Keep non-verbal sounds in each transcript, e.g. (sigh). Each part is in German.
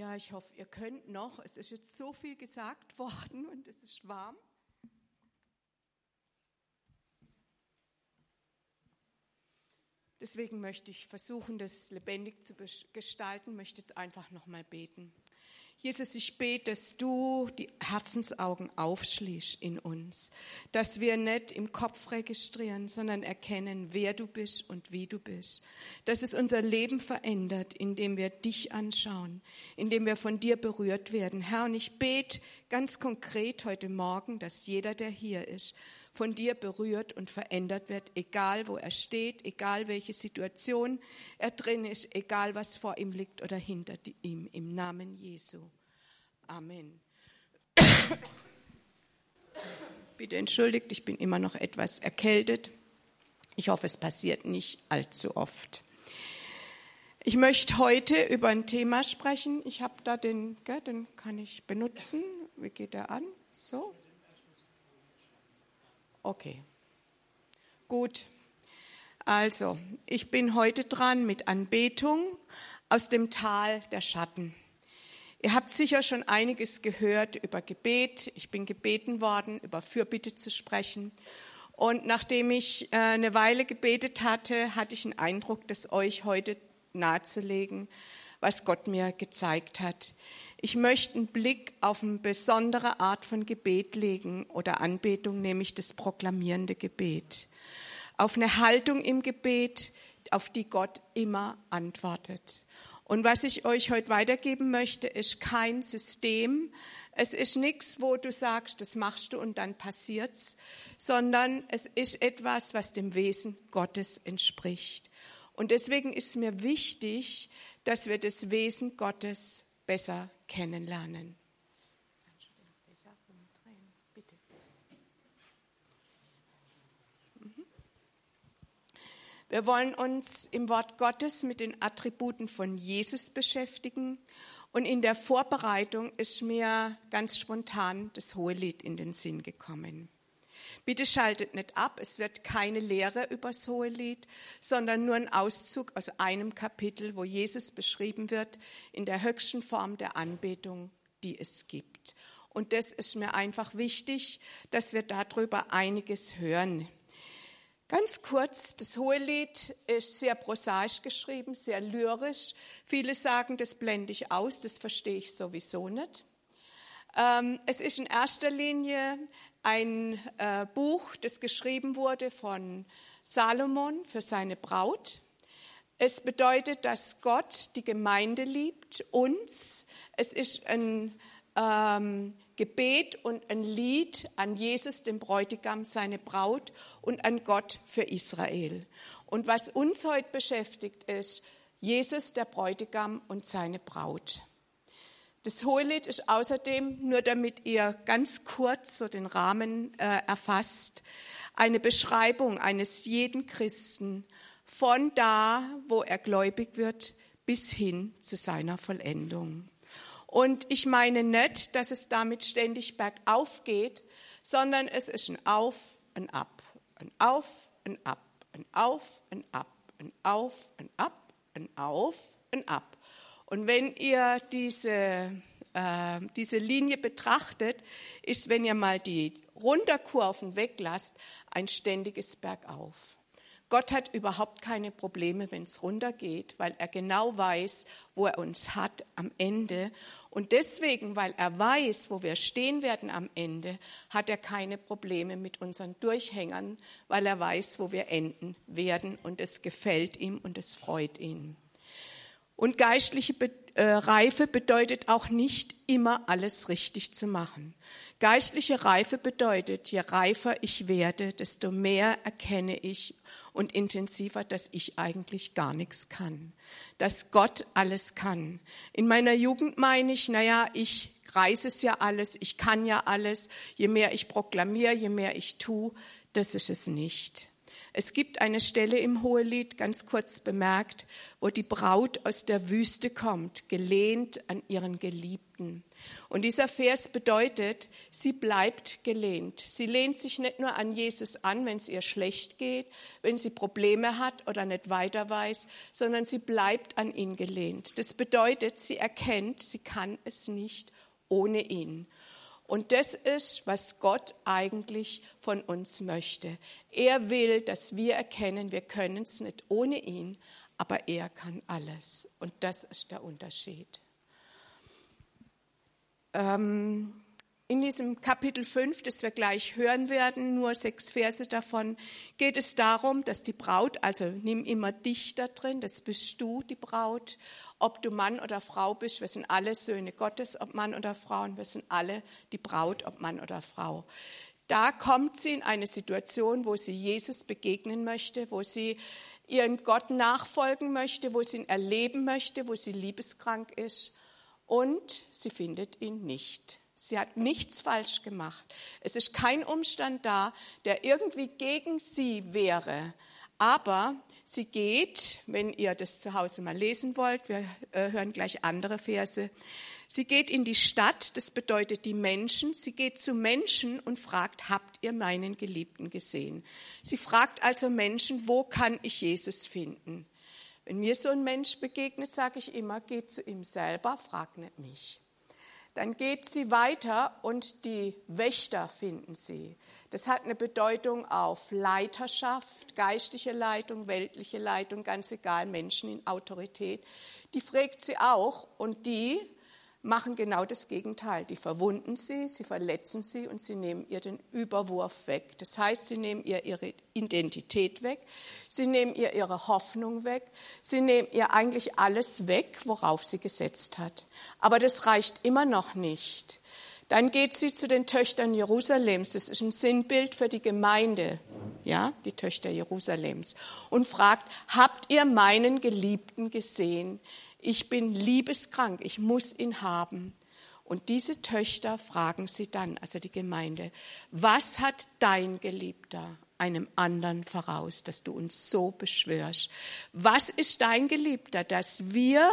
Ja, ich hoffe, ihr könnt noch. Es ist jetzt so viel gesagt (laughs) worden und es ist warm. Deswegen möchte ich versuchen, das lebendig zu gestalten, möchte jetzt einfach nochmal beten. Jesus, ich bete, dass du die Herzensaugen aufschließt in uns, dass wir nicht im Kopf registrieren, sondern erkennen, wer du bist und wie du bist, dass es unser Leben verändert, indem wir dich anschauen, indem wir von dir berührt werden. Herr, und ich bete ganz konkret heute Morgen, dass jeder, der hier ist, von dir berührt und verändert wird, egal wo er steht, egal welche Situation er drin ist, egal was vor ihm liegt oder hinter ihm, im Namen Jesu. Amen. (coughs) Bitte entschuldigt, ich bin immer noch etwas erkältet. Ich hoffe, es passiert nicht allzu oft. Ich möchte heute über ein Thema sprechen. Ich habe da den, gell, den kann ich benutzen. Wie geht der an? So. Okay. Gut. Also, ich bin heute dran mit Anbetung aus dem Tal der Schatten. Ihr habt sicher schon einiges gehört über Gebet. Ich bin gebeten worden, über Fürbitte zu sprechen. Und nachdem ich äh, eine Weile gebetet hatte, hatte ich den Eindruck, das euch heute nahezulegen, was Gott mir gezeigt hat. Ich möchte einen Blick auf eine besondere Art von Gebet legen oder Anbetung, nämlich das proklamierende Gebet. Auf eine Haltung im Gebet, auf die Gott immer antwortet. Und was ich euch heute weitergeben möchte, ist kein System. Es ist nichts, wo du sagst, das machst du und dann passiert's, sondern es ist etwas, was dem Wesen Gottes entspricht. Und deswegen ist mir wichtig, dass wir das Wesen Gottes besser kennenlernen. Mhm. Wir wollen uns im Wort Gottes mit den Attributen von Jesus beschäftigen. Und in der Vorbereitung ist mir ganz spontan das Hohelied in den Sinn gekommen. Bitte schaltet nicht ab, es wird keine Lehre über das Hohelied, sondern nur ein Auszug aus einem Kapitel, wo Jesus beschrieben wird in der höchsten Form der Anbetung, die es gibt. Und das ist mir einfach wichtig, dass wir darüber einiges hören. Ganz kurz, das Hohelied ist sehr prosaisch geschrieben, sehr lyrisch. Viele sagen, das blende ich aus, das verstehe ich sowieso nicht. Ähm, es ist in erster Linie ein äh, Buch, das geschrieben wurde von Salomon für seine Braut. Es bedeutet, dass Gott die Gemeinde liebt, uns. Es ist ein ähm, Gebet und ein Lied an Jesus, den Bräutigam, seine Braut und an Gott für Israel. Und was uns heute beschäftigt, ist Jesus, der Bräutigam und seine Braut. Das Hohelied ist außerdem, nur damit ihr ganz kurz so den Rahmen äh, erfasst, eine Beschreibung eines jeden Christen von da, wo er gläubig wird, bis hin zu seiner Vollendung. Und ich meine nicht, dass es damit ständig bergauf geht, sondern es ist ein Auf, ein Ab, ein Auf, ein Ab, ein Auf, ein Ab, ein Auf, ein Ab, ein Auf, ein Ab. Und wenn ihr diese, äh, diese Linie betrachtet, ist, wenn ihr mal die Runterkurven weglasst, ein ständiges Bergauf. Gott hat überhaupt keine Probleme, wenn es runtergeht, weil er genau weiß, wo er uns hat am Ende. Und deswegen, weil er weiß, wo wir stehen werden am Ende, hat er keine Probleme mit unseren Durchhängern, weil er weiß, wo wir enden werden. Und es gefällt ihm und es freut ihn. Und geistliche äh, Reife bedeutet auch nicht immer alles richtig zu machen. Geistliche Reife bedeutet, je reifer ich werde, desto mehr erkenne ich und intensiver, dass ich eigentlich gar nichts kann. Dass Gott alles kann. In meiner Jugend meine ich, naja, ich reiße es ja alles, ich kann ja alles. Je mehr ich proklamiere, je mehr ich tue, das ist es nicht. Es gibt eine Stelle im Hohelied, ganz kurz bemerkt, wo die Braut aus der Wüste kommt, gelehnt an ihren Geliebten. Und dieser Vers bedeutet, sie bleibt gelehnt. Sie lehnt sich nicht nur an Jesus an, wenn es ihr schlecht geht, wenn sie Probleme hat oder nicht weiter weiß, sondern sie bleibt an ihn gelehnt. Das bedeutet, sie erkennt, sie kann es nicht ohne ihn. Und das ist, was Gott eigentlich von uns möchte. Er will, dass wir erkennen, wir können es nicht ohne ihn, aber er kann alles. Und das ist der Unterschied. Ähm, in diesem Kapitel 5, das wir gleich hören werden, nur sechs Verse davon, geht es darum, dass die Braut, also nimm immer dich da drin, das bist du, die Braut, ob du Mann oder Frau bist, wir sind alle Söhne Gottes, ob Mann oder Frau, und wir sind alle die Braut, ob Mann oder Frau. Da kommt sie in eine Situation, wo sie Jesus begegnen möchte, wo sie ihren Gott nachfolgen möchte, wo sie ihn erleben möchte, wo sie liebeskrank ist und sie findet ihn nicht. Sie hat nichts falsch gemacht. Es ist kein Umstand da, der irgendwie gegen sie wäre. Aber Sie geht, wenn ihr das zu Hause mal lesen wollt, wir äh, hören gleich andere Verse. Sie geht in die Stadt, das bedeutet die Menschen. Sie geht zu Menschen und fragt, habt ihr meinen Geliebten gesehen? Sie fragt also Menschen, wo kann ich Jesus finden? Wenn mir so ein Mensch begegnet, sage ich immer, geht zu ihm selber, frag nicht mich. Dann geht sie weiter und die Wächter finden sie. Das hat eine Bedeutung auf Leiterschaft, geistliche Leitung, weltliche Leitung, ganz egal, Menschen in Autorität. Die fragt sie auch und die machen genau das Gegenteil. Die verwunden sie, sie verletzen sie und sie nehmen ihr den Überwurf weg. Das heißt, sie nehmen ihr ihre Identität weg, sie nehmen ihr ihre Hoffnung weg, sie nehmen ihr eigentlich alles weg, worauf sie gesetzt hat. Aber das reicht immer noch nicht. Dann geht sie zu den Töchtern Jerusalems. Das ist ein Sinnbild für die Gemeinde, ja, die Töchter Jerusalems. Und fragt, habt ihr meinen Geliebten gesehen? Ich bin liebeskrank, ich muss ihn haben. Und diese Töchter fragen sie dann, also die Gemeinde, was hat dein Geliebter einem anderen voraus, dass du uns so beschwörst? Was ist dein Geliebter, dass wir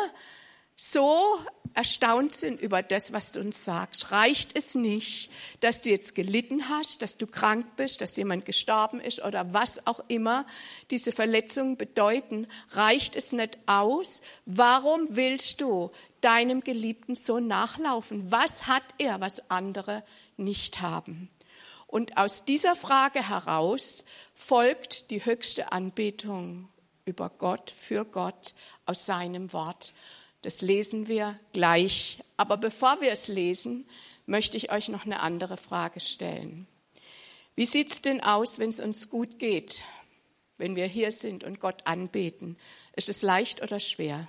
so erstaunt sind über das, was du uns sagst. Reicht es nicht, dass du jetzt gelitten hast, dass du krank bist, dass jemand gestorben ist oder was auch immer diese Verletzungen bedeuten? Reicht es nicht aus? Warum willst du deinem Geliebten so nachlaufen? Was hat er, was andere nicht haben? Und aus dieser Frage heraus folgt die höchste Anbetung über Gott, für Gott, aus seinem Wort. Das lesen wir gleich. Aber bevor wir es lesen, möchte ich euch noch eine andere Frage stellen. Wie sieht es denn aus, wenn es uns gut geht, wenn wir hier sind und Gott anbeten? Ist es leicht oder schwer?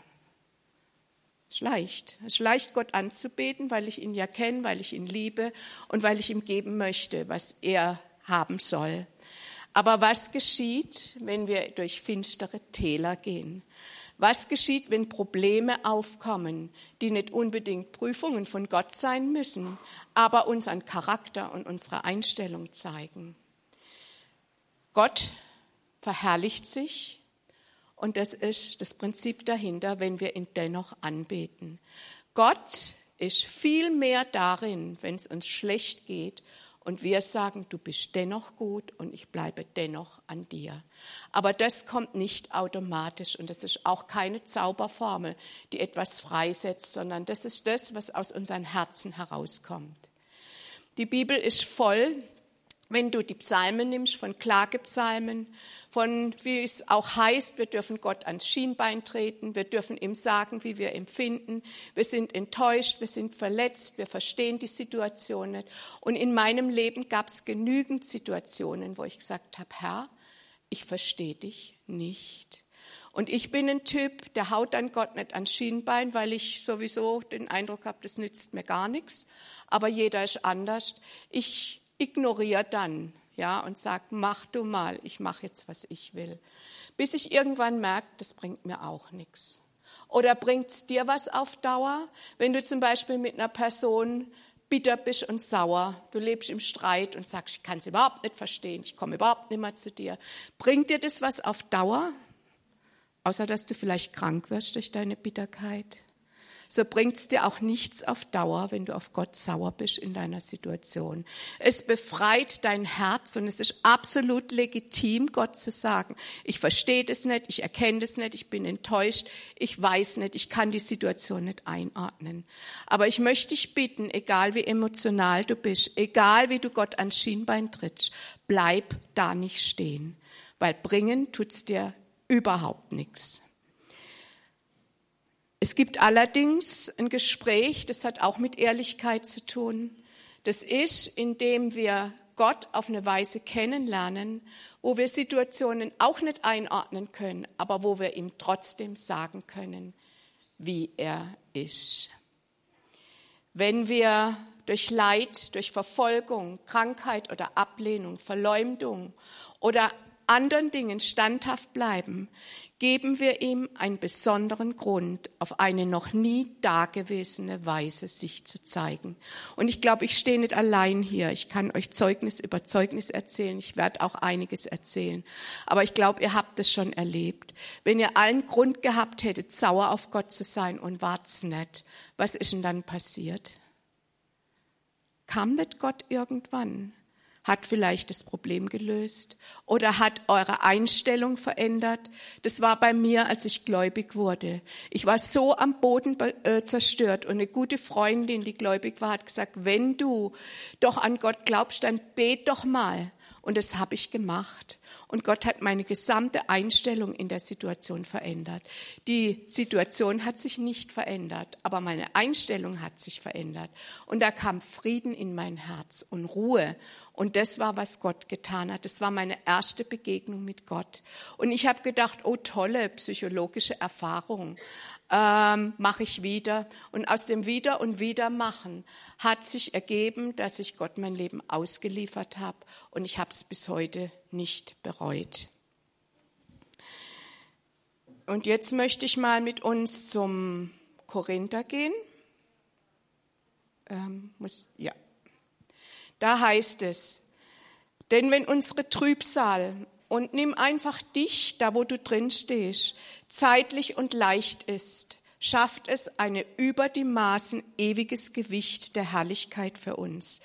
Es ist leicht. Es ist leicht, Gott anzubeten, weil ich ihn ja kenne, weil ich ihn liebe und weil ich ihm geben möchte, was er haben soll. Aber was geschieht, wenn wir durch finstere Täler gehen? Was geschieht, wenn Probleme aufkommen, die nicht unbedingt Prüfungen von Gott sein müssen, aber unseren Charakter und unsere Einstellung zeigen? Gott verherrlicht sich und das ist das Prinzip dahinter, wenn wir ihn dennoch anbeten. Gott ist viel mehr darin, wenn es uns schlecht geht und wir sagen, du bist dennoch gut und ich bleibe dennoch an dir. Aber das kommt nicht automatisch und das ist auch keine Zauberformel, die etwas freisetzt, sondern das ist das, was aus unseren Herzen herauskommt. Die Bibel ist voll, wenn du die Psalmen nimmst, von Klagepsalmen, von, wie es auch heißt, wir dürfen Gott ans Schienbein treten, wir dürfen ihm sagen, wie wir empfinden, wir sind enttäuscht, wir sind verletzt, wir verstehen die Situation nicht. Und in meinem Leben gab es genügend Situationen, wo ich gesagt habe, Herr, ich verstehe dich nicht. Und ich bin ein Typ, der haut dann Gott nicht ans Schienbein, weil ich sowieso den Eindruck habe, das nützt mir gar nichts. Aber jeder ist anders. Ich ignoriere dann, ja, und sage, mach du mal, ich mache jetzt, was ich will. Bis ich irgendwann merke, das bringt mir auch nichts. Oder bringt es dir was auf Dauer, wenn du zum Beispiel mit einer Person bitter bist und sauer, du lebst im Streit und sagst, ich kann es überhaupt nicht verstehen, ich komme überhaupt nicht mehr zu dir. Bringt dir das was auf Dauer? Außer dass du vielleicht krank wirst durch deine Bitterkeit so bringt es dir auch nichts auf Dauer, wenn du auf Gott sauer bist in deiner Situation. Es befreit dein Herz und es ist absolut legitim, Gott zu sagen, ich verstehe das nicht, ich erkenne das nicht, ich bin enttäuscht, ich weiß nicht, ich kann die Situation nicht einordnen. Aber ich möchte dich bitten, egal wie emotional du bist, egal wie du Gott ans Schienbein trittst, bleib da nicht stehen, weil bringen tut's dir überhaupt nichts. Es gibt allerdings ein Gespräch, das hat auch mit Ehrlichkeit zu tun. Das ist, indem wir Gott auf eine Weise kennenlernen, wo wir Situationen auch nicht einordnen können, aber wo wir ihm trotzdem sagen können, wie er ist. Wenn wir durch Leid, durch Verfolgung, Krankheit oder Ablehnung, Verleumdung oder anderen Dingen standhaft bleiben, geben wir ihm einen besonderen Grund, auf eine noch nie dagewesene Weise sich zu zeigen. Und ich glaube, ich stehe nicht allein hier. Ich kann euch Zeugnis über Zeugnis erzählen. Ich werde auch einiges erzählen. Aber ich glaube, ihr habt es schon erlebt. Wenn ihr allen Grund gehabt hättet, sauer auf Gott zu sein und wart's nicht, was ist denn dann passiert? Kam nicht Gott irgendwann? Hat vielleicht das Problem gelöst oder hat eure Einstellung verändert. Das war bei mir, als ich gläubig wurde. Ich war so am Boden äh, zerstört und eine gute Freundin, die gläubig war, hat gesagt, wenn du doch an Gott glaubst, dann bet doch mal. Und das habe ich gemacht. Und Gott hat meine gesamte Einstellung in der Situation verändert. Die Situation hat sich nicht verändert, aber meine Einstellung hat sich verändert. Und da kam Frieden in mein Herz und Ruhe. Und das war, was Gott getan hat. Das war meine erste Begegnung mit Gott. Und ich habe gedacht, oh tolle psychologische Erfahrung ähm, mache ich wieder. Und aus dem Wieder und Wieder machen hat sich ergeben, dass ich Gott mein Leben ausgeliefert habe und ich habe es bis heute nicht bereut. Und jetzt möchte ich mal mit uns zum Korinther gehen. Ähm, muss, ja. Da heißt es, denn wenn unsere Trübsal und nimm einfach dich, da wo du drin stehst, zeitlich und leicht ist, schafft es eine über die Maßen ewiges Gewicht der Herrlichkeit für uns,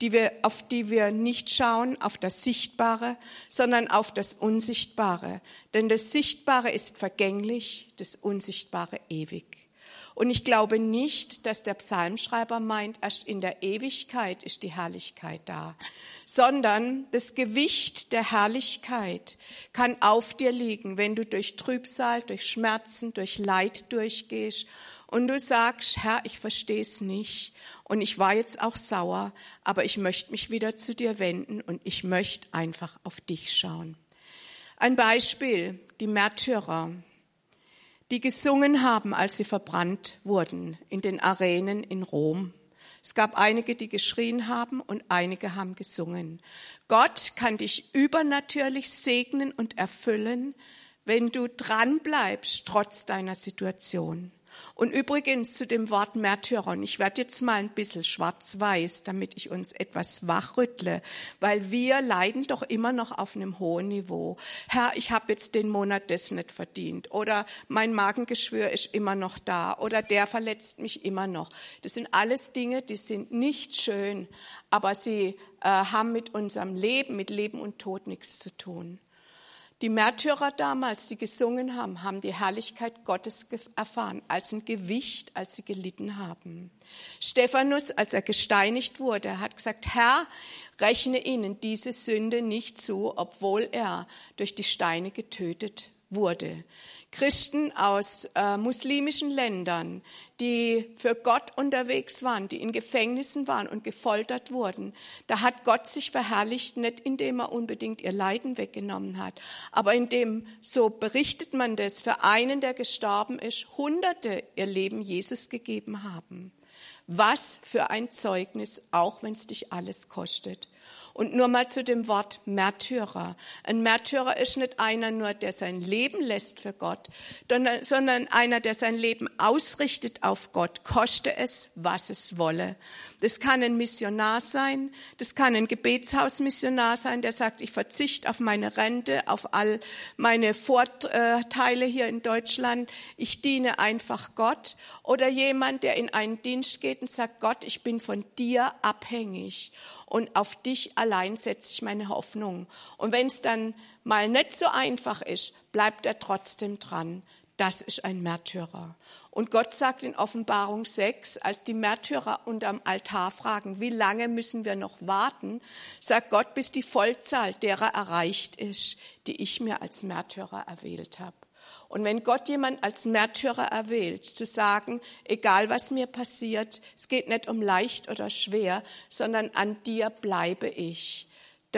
die wir, auf die wir nicht schauen auf das Sichtbare, sondern auf das Unsichtbare. Denn das Sichtbare ist vergänglich, das Unsichtbare ewig. Und ich glaube nicht, dass der Psalmschreiber meint, erst in der Ewigkeit ist die Herrlichkeit da, sondern das Gewicht der Herrlichkeit kann auf dir liegen, wenn du durch Trübsal, durch Schmerzen, durch Leid durchgehst und du sagst, Herr, ich verstehe es nicht und ich war jetzt auch sauer, aber ich möchte mich wieder zu dir wenden und ich möchte einfach auf dich schauen. Ein Beispiel, die Märtyrer die gesungen haben, als sie verbrannt wurden in den Arenen in Rom. Es gab einige, die geschrien haben und einige haben gesungen. Gott kann dich übernatürlich segnen und erfüllen, wenn du dran bleibst trotz deiner Situation. Und übrigens zu dem Wort Märtyrer, ich werde jetzt mal ein bisschen schwarz-weiß, damit ich uns etwas wachrüttle, weil wir leiden doch immer noch auf einem hohen Niveau. Herr, ich habe jetzt den Monat das nicht verdient oder mein Magengeschwür ist immer noch da oder der verletzt mich immer noch. Das sind alles Dinge, die sind nicht schön, aber sie äh, haben mit unserem Leben, mit Leben und Tod nichts zu tun. Die Märtyrer damals, die gesungen haben, haben die Herrlichkeit Gottes erfahren, als ein Gewicht, als sie gelitten haben. Stephanus, als er gesteinigt wurde, hat gesagt, Herr, rechne ihnen diese Sünde nicht zu, obwohl er durch die Steine getötet wurde. Christen aus äh, muslimischen Ländern, die für Gott unterwegs waren, die in Gefängnissen waren und gefoltert wurden. Da hat Gott sich verherrlicht, nicht indem er unbedingt ihr Leiden weggenommen hat, aber indem, so berichtet man das, für einen, der gestorben ist, Hunderte ihr Leben Jesus gegeben haben. Was für ein Zeugnis, auch wenn es dich alles kostet. Und nur mal zu dem Wort Märtyrer. Ein Märtyrer ist nicht einer nur, der sein Leben lässt für Gott, sondern einer, der sein Leben ausrichtet auf Gott, koste es, was es wolle. Das kann ein Missionar sein, das kann ein Gebetshausmissionar sein, der sagt, ich verzichte auf meine Rente, auf all meine Vorteile hier in Deutschland, ich diene einfach Gott. Oder jemand, der in einen Dienst geht und sagt, Gott, ich bin von dir abhängig und auf dich allein setze ich meine Hoffnung. Und wenn es dann mal nicht so einfach ist, bleibt er trotzdem dran. Das ist ein Märtyrer. Und Gott sagt in Offenbarung 6, als die Märtyrer unterm Altar fragen, wie lange müssen wir noch warten, sagt Gott, bis die Vollzahl derer erreicht ist, die ich mir als Märtyrer erwählt habe. Und wenn Gott jemand als Märtyrer erwählt, zu sagen, egal was mir passiert, es geht nicht um leicht oder schwer, sondern an dir bleibe ich.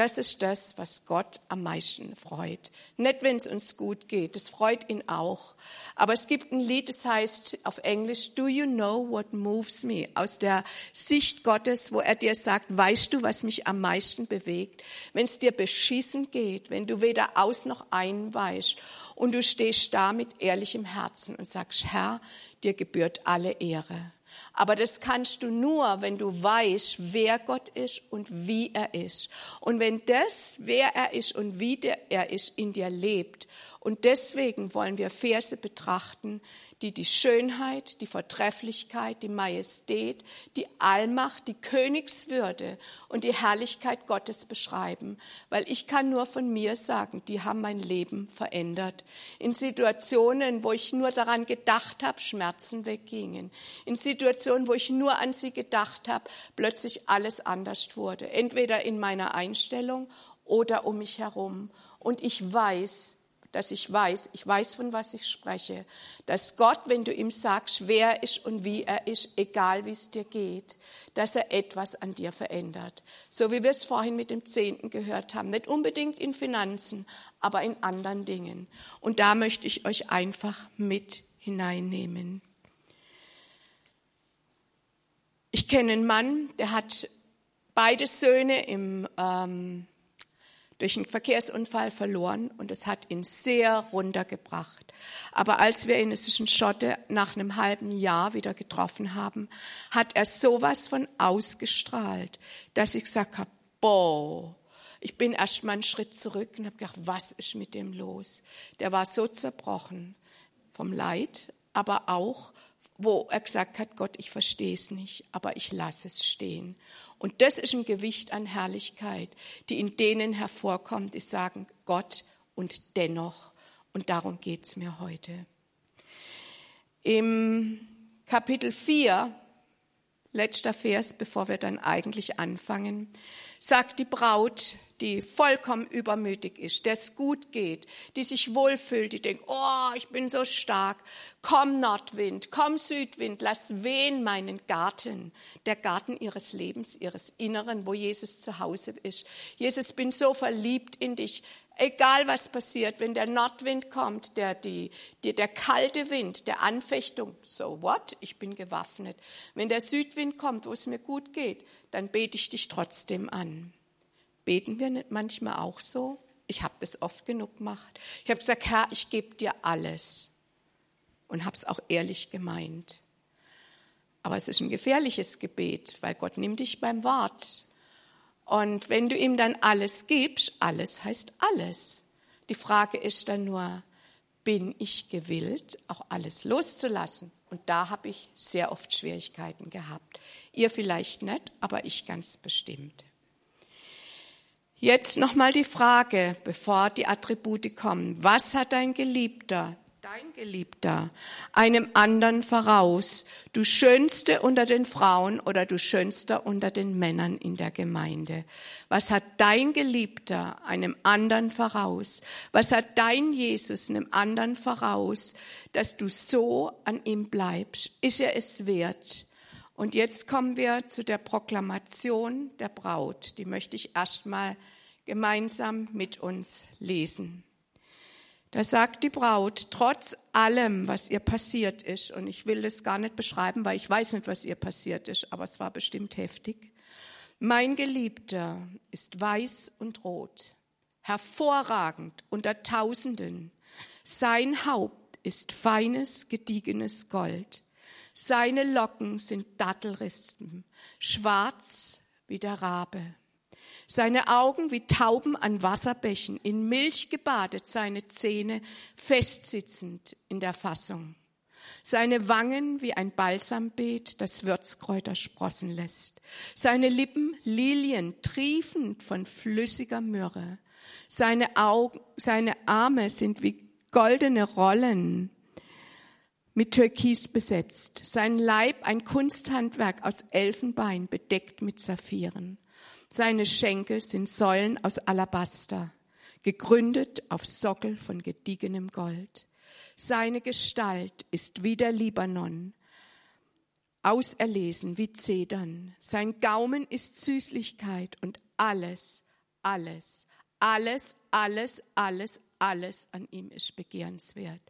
Das ist das, was Gott am meisten freut. Nicht, wenn es uns gut geht, das freut ihn auch. Aber es gibt ein Lied, das heißt auf Englisch, Do you know what moves me? Aus der Sicht Gottes, wo er dir sagt, weißt du, was mich am meisten bewegt? Wenn es dir beschissen geht, wenn du weder aus noch ein weißt und du stehst da mit ehrlichem Herzen und sagst, Herr, dir gebührt alle Ehre. Aber das kannst du nur, wenn du weißt, wer Gott ist und wie er ist. Und wenn das, wer er ist und wie er ist, in dir lebt. Und deswegen wollen wir Verse betrachten, die die Schönheit, die Vortrefflichkeit, die Majestät, die Allmacht, die Königswürde und die Herrlichkeit Gottes beschreiben. Weil ich kann nur von mir sagen, die haben mein Leben verändert. In Situationen, wo ich nur daran gedacht habe, Schmerzen weggingen. In Situationen, wo ich nur an sie gedacht habe, plötzlich alles anders wurde. Entweder in meiner Einstellung oder um mich herum. Und ich weiß, dass ich weiß, ich weiß, von was ich spreche, dass Gott, wenn du ihm sagst, wer er ist und wie er ist, egal wie es dir geht, dass er etwas an dir verändert. So wie wir es vorhin mit dem Zehnten gehört haben. Nicht unbedingt in Finanzen, aber in anderen Dingen. Und da möchte ich euch einfach mit hineinnehmen. Ich kenne einen Mann, der hat beide Söhne im ähm, durch einen Verkehrsunfall verloren und es hat ihn sehr runtergebracht. Aber als wir ihn, es Schotte, nach einem halben Jahr wieder getroffen haben, hat er sowas von ausgestrahlt, dass ich gesagt habe, boah, ich bin erst mal einen Schritt zurück und habe gedacht, was ist mit dem los? Der war so zerbrochen vom Leid, aber auch wo er gesagt hat, Gott, ich verstehe es nicht, aber ich lasse es stehen. Und das ist ein Gewicht an Herrlichkeit, die in denen hervorkommt, die sagen, Gott und dennoch. Und darum geht es mir heute. Im Kapitel 4, letzter Vers, bevor wir dann eigentlich anfangen, sagt die Braut, die vollkommen übermütig ist, der es gut geht, die sich wohlfühlt, die denkt, oh, ich bin so stark. Komm Nordwind, komm Südwind, lass wehen meinen Garten, der Garten ihres Lebens, ihres Inneren, wo Jesus zu Hause ist. Jesus, bin so verliebt in dich. Egal was passiert, wenn der Nordwind kommt, der, die, die, der kalte Wind, der Anfechtung, so what? Ich bin gewaffnet. Wenn der Südwind kommt, wo es mir gut geht, dann bete ich dich trotzdem an. Beten wir nicht manchmal auch so? Ich habe das oft genug gemacht. Ich habe gesagt, Herr, ich gebe dir alles. Und habe es auch ehrlich gemeint. Aber es ist ein gefährliches Gebet, weil Gott nimmt dich beim Wort. Und wenn du ihm dann alles gibst, alles heißt alles. Die Frage ist dann nur, bin ich gewillt, auch alles loszulassen? Und da habe ich sehr oft Schwierigkeiten gehabt. Ihr vielleicht nicht, aber ich ganz bestimmt. Jetzt nochmal die Frage, bevor die Attribute kommen. Was hat dein Geliebter, dein Geliebter, einem anderen voraus? Du Schönste unter den Frauen oder du Schönster unter den Männern in der Gemeinde? Was hat dein Geliebter einem anderen voraus? Was hat dein Jesus einem anderen voraus, dass du so an ihm bleibst? Ist er es wert? Und jetzt kommen wir zu der Proklamation der Braut. Die möchte ich erstmal gemeinsam mit uns lesen. Da sagt die Braut, trotz allem, was ihr passiert ist, und ich will das gar nicht beschreiben, weil ich weiß nicht, was ihr passiert ist, aber es war bestimmt heftig. Mein Geliebter ist weiß und rot, hervorragend unter Tausenden. Sein Haupt ist feines, gediegenes Gold. Seine Locken sind Dattelrispen, schwarz wie der Rabe. Seine Augen wie Tauben an Wasserbächen, in Milch gebadet, seine Zähne festsitzend in der Fassung. Seine Wangen wie ein Balsambeet, das Würzkräuter sprossen lässt. Seine Lippen Lilien, triefend von flüssiger Myrrhe. Seine, Augen, seine Arme sind wie goldene Rollen mit Türkis besetzt. Sein Leib ein Kunsthandwerk aus Elfenbein, bedeckt mit Saphiren. Seine Schenkel sind Säulen aus Alabaster, gegründet auf Sockel von gediegenem Gold. Seine Gestalt ist wie der Libanon, auserlesen wie Zedern. Sein Gaumen ist Süßlichkeit und alles, alles, alles, alles, alles, alles an ihm ist begehrenswert.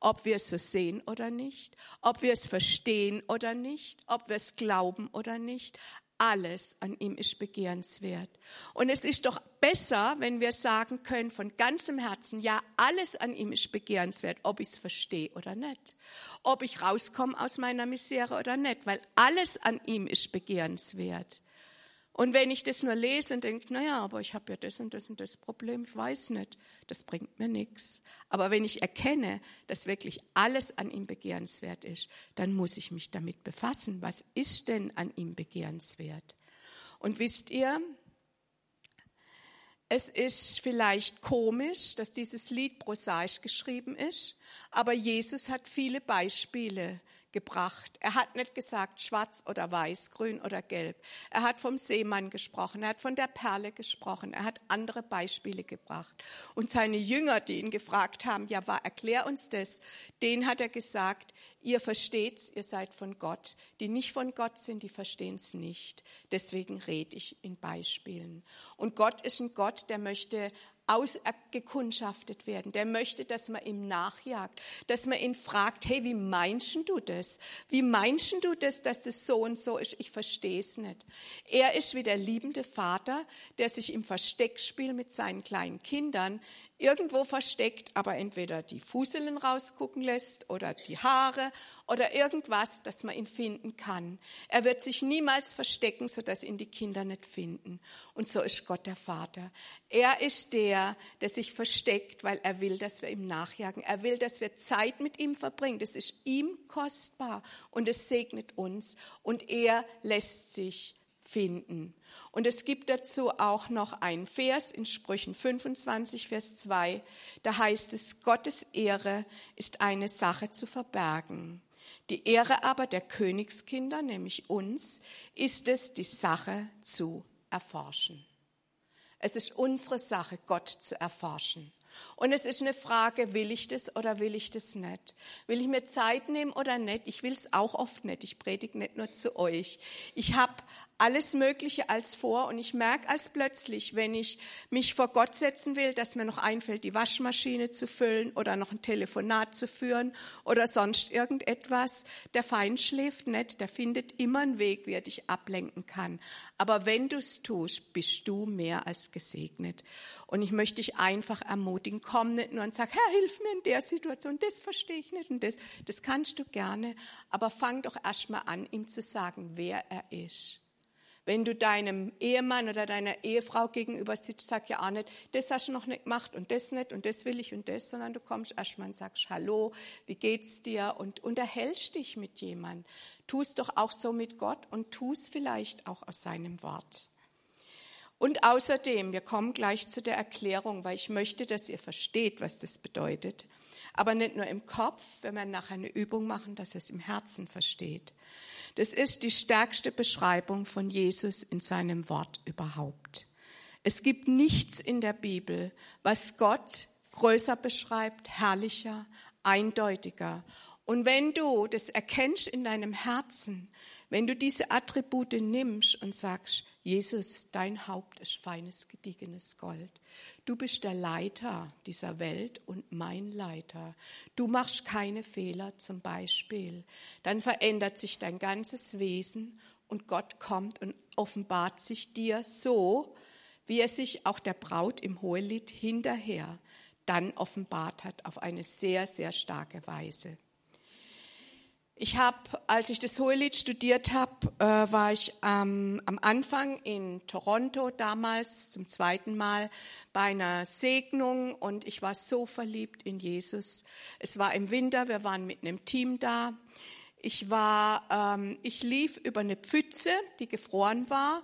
Ob wir es so sehen oder nicht, ob wir es verstehen oder nicht, ob wir es glauben oder nicht, alles an ihm ist begehrenswert. Und es ist doch besser, wenn wir sagen können von ganzem Herzen, ja, alles an ihm ist begehrenswert, ob ich es verstehe oder nicht, ob ich rauskomme aus meiner Misere oder nicht, weil alles an ihm ist begehrenswert. Und wenn ich das nur lese und denke, naja, aber ich habe ja das und das und das Problem, ich weiß nicht, das bringt mir nichts. Aber wenn ich erkenne, dass wirklich alles an ihm begehrenswert ist, dann muss ich mich damit befassen. Was ist denn an ihm begehrenswert? Und wisst ihr, es ist vielleicht komisch, dass dieses Lied prosaisch geschrieben ist, aber Jesus hat viele Beispiele gebracht. Er hat nicht gesagt schwarz oder weiß, grün oder gelb. Er hat vom Seemann gesprochen, er hat von der Perle gesprochen, er hat andere Beispiele gebracht. Und seine Jünger, die ihn gefragt haben, ja, war, erklär uns das, den hat er gesagt, ihr versteht's, ihr seid von Gott. Die nicht von Gott sind, die verstehen's nicht. Deswegen rede ich in Beispielen. Und Gott ist ein Gott, der möchte ausgekundschaftet werden. Der möchte, dass man ihm nachjagt, dass man ihn fragt, hey, wie meinst du das? Wie meinst du das, dass das so und so ist? Ich verstehe es nicht. Er ist wie der liebende Vater, der sich im Versteckspiel mit seinen kleinen Kindern irgendwo versteckt, aber entweder die Fuseln rausgucken lässt oder die Haare oder irgendwas, dass man ihn finden kann. Er wird sich niemals verstecken, sodass ihn die Kinder nicht finden. Und so ist Gott der Vater. Er ist der, der sich versteckt, weil er will, dass wir ihm nachjagen. Er will, dass wir Zeit mit ihm verbringen. Das ist ihm kostbar und es segnet uns. Und er lässt sich finden. Und es gibt dazu auch noch einen Vers in Sprüchen 25, Vers 2. Da heißt es, Gottes Ehre ist eine Sache zu verbergen. Die Ehre aber der Königskinder, nämlich uns, ist es, die Sache zu erforschen. Es ist unsere Sache, Gott zu erforschen. Und es ist eine Frage, will ich das oder will ich das nicht? Will ich mir Zeit nehmen oder nicht? Ich will es auch oft nicht. Ich predige nicht nur zu euch. Ich habe alles Mögliche als vor und ich merke als plötzlich, wenn ich mich vor Gott setzen will, dass mir noch einfällt, die Waschmaschine zu füllen oder noch ein Telefonat zu führen oder sonst irgendetwas. Der Feind schläft nicht, der findet immer einen Weg, wie er dich ablenken kann. Aber wenn du es tust, bist du mehr als gesegnet. Und ich möchte dich einfach ermutigen, komm nicht nur und sag, Herr, hilf mir in der Situation, das verstehe ich nicht und das, das kannst du gerne, aber fang doch erstmal an, ihm zu sagen, wer er ist. Wenn du deinem Ehemann oder deiner Ehefrau gegenüber sitzt, sag ja auch nicht, das hast du noch nicht gemacht und das nicht und das will ich und das, sondern du kommst erstmal und sagst, hallo, wie geht's dir und unterhältst dich mit jemandem. Tu es doch auch so mit Gott und tu es vielleicht auch aus seinem Wort. Und außerdem, wir kommen gleich zu der Erklärung, weil ich möchte, dass ihr versteht, was das bedeutet. Aber nicht nur im Kopf, wenn wir nachher eine Übung machen, dass es im Herzen versteht. Das ist die stärkste Beschreibung von Jesus in seinem Wort überhaupt. Es gibt nichts in der Bibel, was Gott größer beschreibt, herrlicher, eindeutiger. Und wenn du das erkennst in deinem Herzen, wenn du diese Attribute nimmst und sagst, Jesus, dein Haupt ist feines, gediegenes Gold. Du bist der Leiter dieser Welt und mein Leiter. Du machst keine Fehler zum Beispiel. Dann verändert sich dein ganzes Wesen und Gott kommt und offenbart sich dir so, wie er sich auch der Braut im Hohelied hinterher dann offenbart hat, auf eine sehr, sehr starke Weise. Ich habe, als ich das Hohelied studiert habe, äh, war ich ähm, am Anfang in Toronto damals zum zweiten Mal bei einer Segnung und ich war so verliebt in Jesus. Es war im Winter, wir waren mit einem Team da. Ich war, ähm, ich lief über eine Pfütze, die gefroren war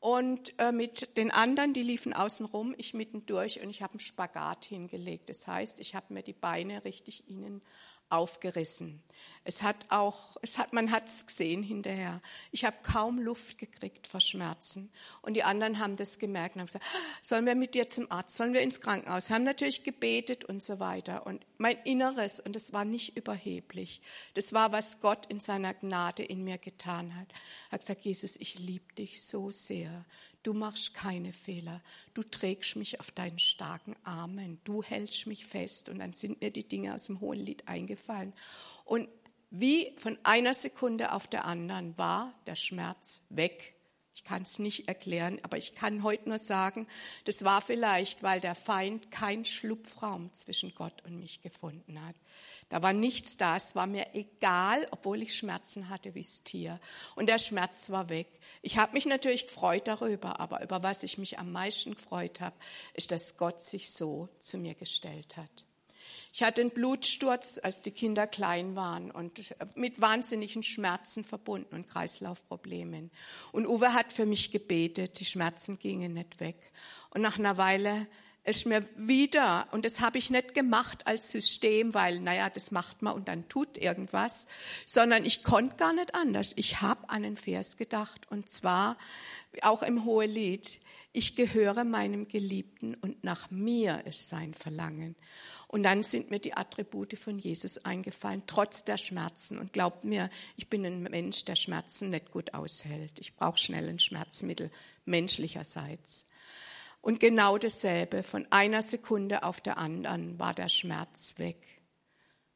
und äh, mit den anderen, die liefen außen rum, ich mittendurch und ich habe einen Spagat hingelegt. Das heißt, ich habe mir die Beine richtig innen aufgerissen. Es hat auch, es hat, man hat es gesehen hinterher. Ich habe kaum Luft gekriegt vor Schmerzen. Und die anderen haben das gemerkt und haben gesagt, sollen wir mit dir zum Arzt, sollen wir ins Krankenhaus? Haben natürlich gebetet und so weiter. Und mein Inneres, und das war nicht überheblich, das war, was Gott in seiner Gnade in mir getan hat. Er hat gesagt, Jesus, ich liebe dich so sehr. Du machst keine Fehler. Du trägst mich auf deinen starken Armen. Du hältst mich fest. Und dann sind mir die Dinge aus dem Hohen Lied eingefallen. Und wie von einer Sekunde auf der anderen war der Schmerz weg. Ich kann es nicht erklären, aber ich kann heute nur sagen, das war vielleicht, weil der Feind keinen Schlupfraum zwischen Gott und mich gefunden hat. Da war nichts da, es war mir egal, obwohl ich Schmerzen hatte wie das Tier. Und der Schmerz war weg. Ich habe mich natürlich gefreut darüber, aber über was ich mich am meisten gefreut habe, ist, dass Gott sich so zu mir gestellt hat. Ich hatte einen Blutsturz, als die Kinder klein waren und mit wahnsinnigen Schmerzen verbunden und Kreislaufproblemen. Und Uwe hat für mich gebetet, die Schmerzen gingen nicht weg. Und nach einer Weile ist mir wieder, und das habe ich nicht gemacht als System, weil, naja, das macht man und dann tut irgendwas, sondern ich konnte gar nicht anders. Ich habe an einen Vers gedacht, und zwar auch im Hohelied, ich gehöre meinem Geliebten und nach mir ist sein Verlangen. Und dann sind mir die Attribute von Jesus eingefallen, trotz der Schmerzen. Und glaubt mir, ich bin ein Mensch, der Schmerzen nicht gut aushält. Ich brauche schnell ein Schmerzmittel, menschlicherseits. Und genau dasselbe, von einer Sekunde auf der anderen war der Schmerz weg.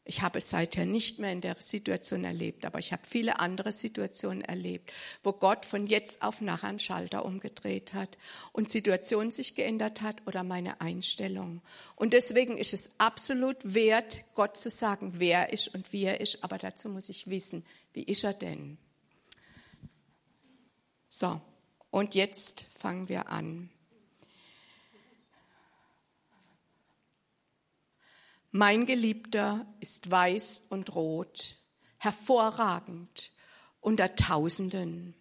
Ich habe es seither nicht mehr in der Situation erlebt, aber ich habe viele andere Situationen erlebt, wo Gott von jetzt auf nachher einen Schalter umgedreht hat und Situation sich geändert hat oder meine Einstellung. Und deswegen ist es absolut wert, Gott zu sagen, wer er ist und wie er ist, aber dazu muss ich wissen, wie ist er denn? So, und jetzt fangen wir an. Mein Geliebter ist weiß und rot, hervorragend unter Tausenden.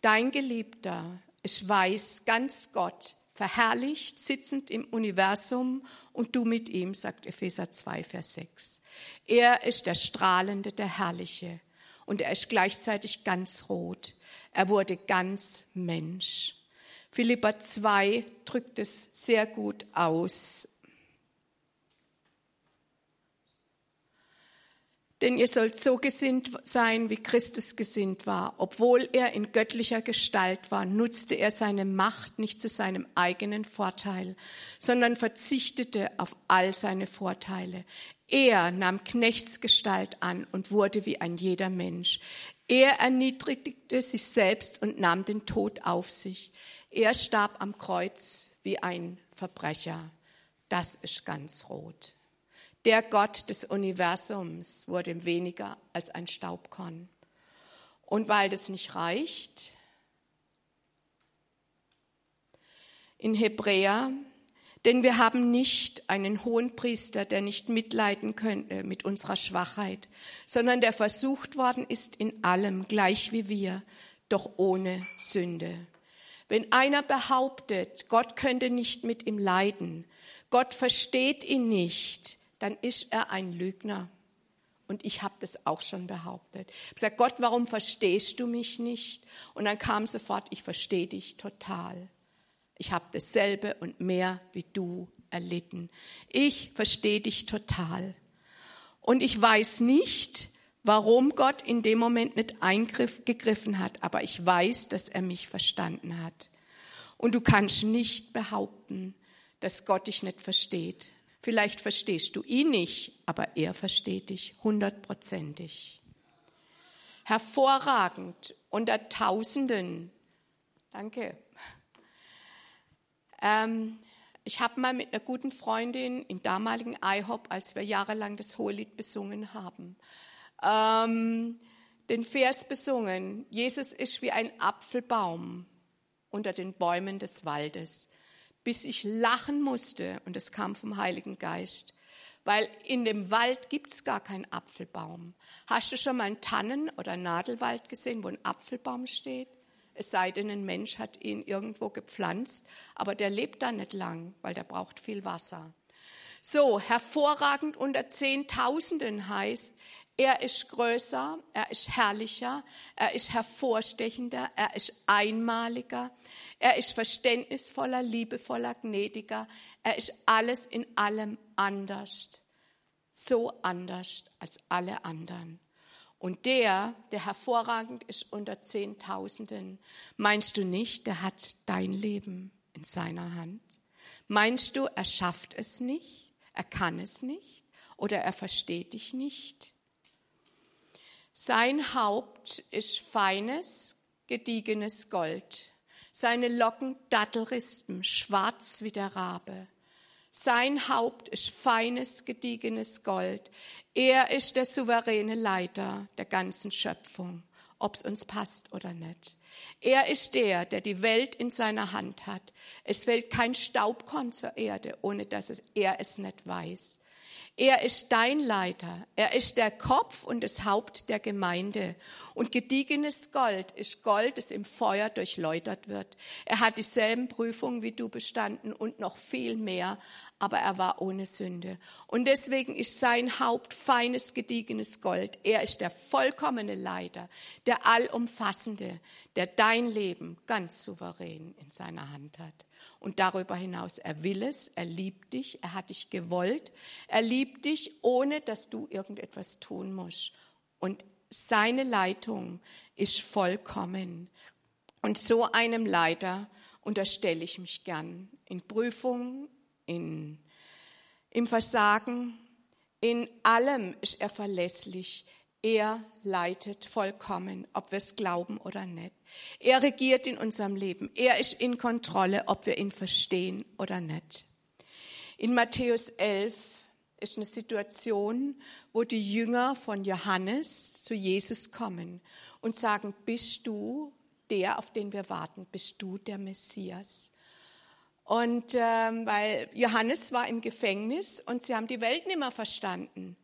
Dein Geliebter ist weiß, ganz Gott, verherrlicht, sitzend im Universum und du mit ihm, sagt Epheser 2, Vers 6. Er ist der Strahlende, der Herrliche und er ist gleichzeitig ganz rot. Er wurde ganz Mensch. Philippa 2 drückt es sehr gut aus. Denn ihr sollt so gesinnt sein, wie Christus gesinnt war. Obwohl er in göttlicher Gestalt war, nutzte er seine Macht nicht zu seinem eigenen Vorteil, sondern verzichtete auf all seine Vorteile. Er nahm Knechtsgestalt an und wurde wie ein jeder Mensch. Er erniedrigte sich selbst und nahm den Tod auf sich. Er starb am Kreuz wie ein Verbrecher. Das ist ganz rot. Der Gott des Universums wurde weniger als ein Staubkorn. Und weil das nicht reicht, in Hebräer, denn wir haben nicht einen hohen Priester, der nicht mitleiden könnte mit unserer Schwachheit, sondern der versucht worden ist in allem, gleich wie wir, doch ohne Sünde. Wenn einer behauptet, Gott könnte nicht mit ihm leiden, Gott versteht ihn nicht, dann ist er ein Lügner. Und ich habe das auch schon behauptet. Ich habe gesagt, Gott, warum verstehst du mich nicht? Und dann kam sofort, ich verstehe dich total. Ich habe dasselbe und mehr wie du erlitten. Ich verstehe dich total. Und ich weiß nicht, warum Gott in dem Moment nicht eingegriffen hat, aber ich weiß, dass er mich verstanden hat. Und du kannst nicht behaupten, dass Gott dich nicht versteht. Vielleicht verstehst du ihn nicht, aber er versteht dich hundertprozentig. hervorragend unter Tausenden. Danke. Ähm, ich habe mal mit einer guten Freundin im damaligen IHOP, als wir jahrelang das Hohelied besungen haben, ähm, den Vers besungen. Jesus ist wie ein Apfelbaum unter den Bäumen des Waldes, bis ich lachen musste und es kam vom Heiligen Geist. Weil in dem Wald gibt's gar keinen Apfelbaum. Hast du schon mal einen Tannen- oder Nadelwald gesehen, wo ein Apfelbaum steht? Es sei denn, ein Mensch hat ihn irgendwo gepflanzt, aber der lebt da nicht lang, weil der braucht viel Wasser. So, hervorragend unter Zehntausenden heißt, er ist größer, er ist herrlicher, er ist hervorstechender, er ist einmaliger, er ist verständnisvoller, liebevoller, gnädiger, er ist alles in allem anders, so anders als alle anderen. Und der, der hervorragend ist unter Zehntausenden, meinst du nicht, der hat dein Leben in seiner Hand? Meinst du, er schafft es nicht, er kann es nicht oder er versteht dich nicht? Sein Haupt ist feines, gediegenes Gold, seine Locken Dattelrispen, schwarz wie der Rabe. Sein Haupt ist feines, gediegenes Gold. Er ist der souveräne Leiter der ganzen Schöpfung, ob es uns passt oder nicht. Er ist der, der die Welt in seiner Hand hat. Es fällt kein Staubkorn zur Erde, ohne dass er es nicht weiß. Er ist dein Leiter. Er ist der Kopf und das Haupt der Gemeinde. Und gediegenes Gold ist Gold, das im Feuer durchläutert wird. Er hat dieselben Prüfungen wie du bestanden und noch viel mehr, aber er war ohne Sünde. Und deswegen ist sein Haupt feines, gediegenes Gold. Er ist der vollkommene Leiter, der allumfassende, der dein Leben ganz souverän in seiner Hand hat. Und darüber hinaus, er will es, er liebt dich, er hat dich gewollt, er liebt dich, ohne dass du irgendetwas tun musst. Und seine Leitung ist vollkommen. Und so einem Leiter unterstelle ich mich gern in Prüfungen, in, im Versagen, in allem ist er verlässlich. Er leitet vollkommen, ob wir es glauben oder nicht. Er regiert in unserem Leben. Er ist in Kontrolle, ob wir ihn verstehen oder nicht. In Matthäus 11 ist eine Situation, wo die Jünger von Johannes zu Jesus kommen und sagen, bist du der, auf den wir warten? Bist du der Messias? Und ähm, weil Johannes war im Gefängnis und sie haben die Welt nicht mehr verstanden.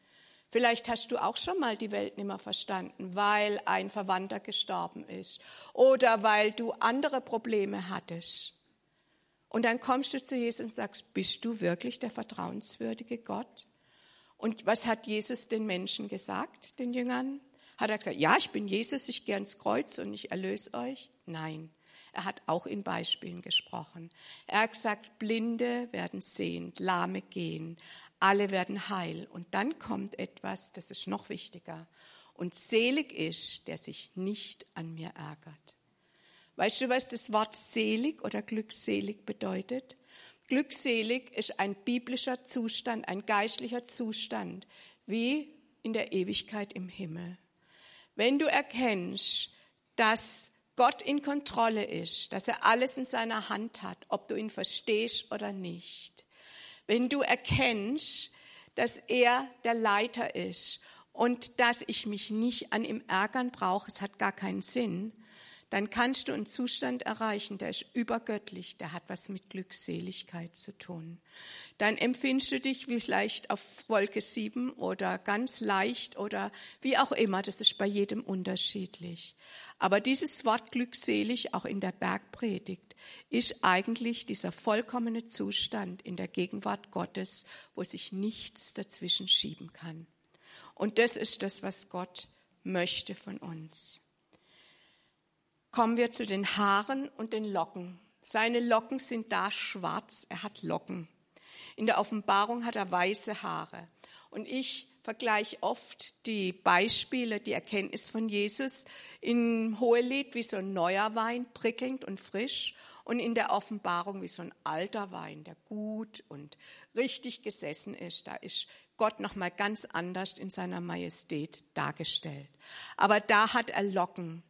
Vielleicht hast du auch schon mal die Welt nicht mehr verstanden, weil ein Verwandter gestorben ist oder weil du andere Probleme hattest. Und dann kommst du zu Jesus und sagst, bist du wirklich der vertrauenswürdige Gott? Und was hat Jesus den Menschen gesagt, den Jüngern? Hat er gesagt, ja, ich bin Jesus, ich gehe ans Kreuz und ich erlöse euch? Nein. Er hat auch in Beispielen gesprochen. Er hat gesagt, Blinde werden sehend, Lahme gehen, alle werden heil. Und dann kommt etwas, das ist noch wichtiger. Und selig ist, der sich nicht an mir ärgert. Weißt du, was das Wort selig oder glückselig bedeutet? Glückselig ist ein biblischer Zustand, ein geistlicher Zustand, wie in der Ewigkeit im Himmel. Wenn du erkennst, dass Gott in Kontrolle ist, dass er alles in seiner Hand hat, ob du ihn verstehst oder nicht, wenn du erkennst, dass er der Leiter ist und dass ich mich nicht an ihm ärgern brauche, es hat gar keinen Sinn, dann kannst du einen Zustand erreichen, der ist übergöttlich, der hat was mit Glückseligkeit zu tun. Dann empfindest du dich vielleicht auf Wolke 7 oder ganz leicht oder wie auch immer, das ist bei jedem unterschiedlich. Aber dieses Wort glückselig, auch in der Bergpredigt, ist eigentlich dieser vollkommene Zustand in der Gegenwart Gottes, wo sich nichts dazwischen schieben kann. Und das ist das, was Gott möchte von uns. Kommen wir zu den Haaren und den Locken. Seine Locken sind da schwarz, er hat Locken. In der Offenbarung hat er weiße Haare. Und ich vergleiche oft die Beispiele, die Erkenntnis von Jesus im Hohelied wie so ein neuer Wein, prickelnd und frisch und in der Offenbarung wie so ein alter Wein, der gut und richtig gesessen ist. Da ist Gott noch mal ganz anders in seiner Majestät dargestellt. Aber da hat er Locken.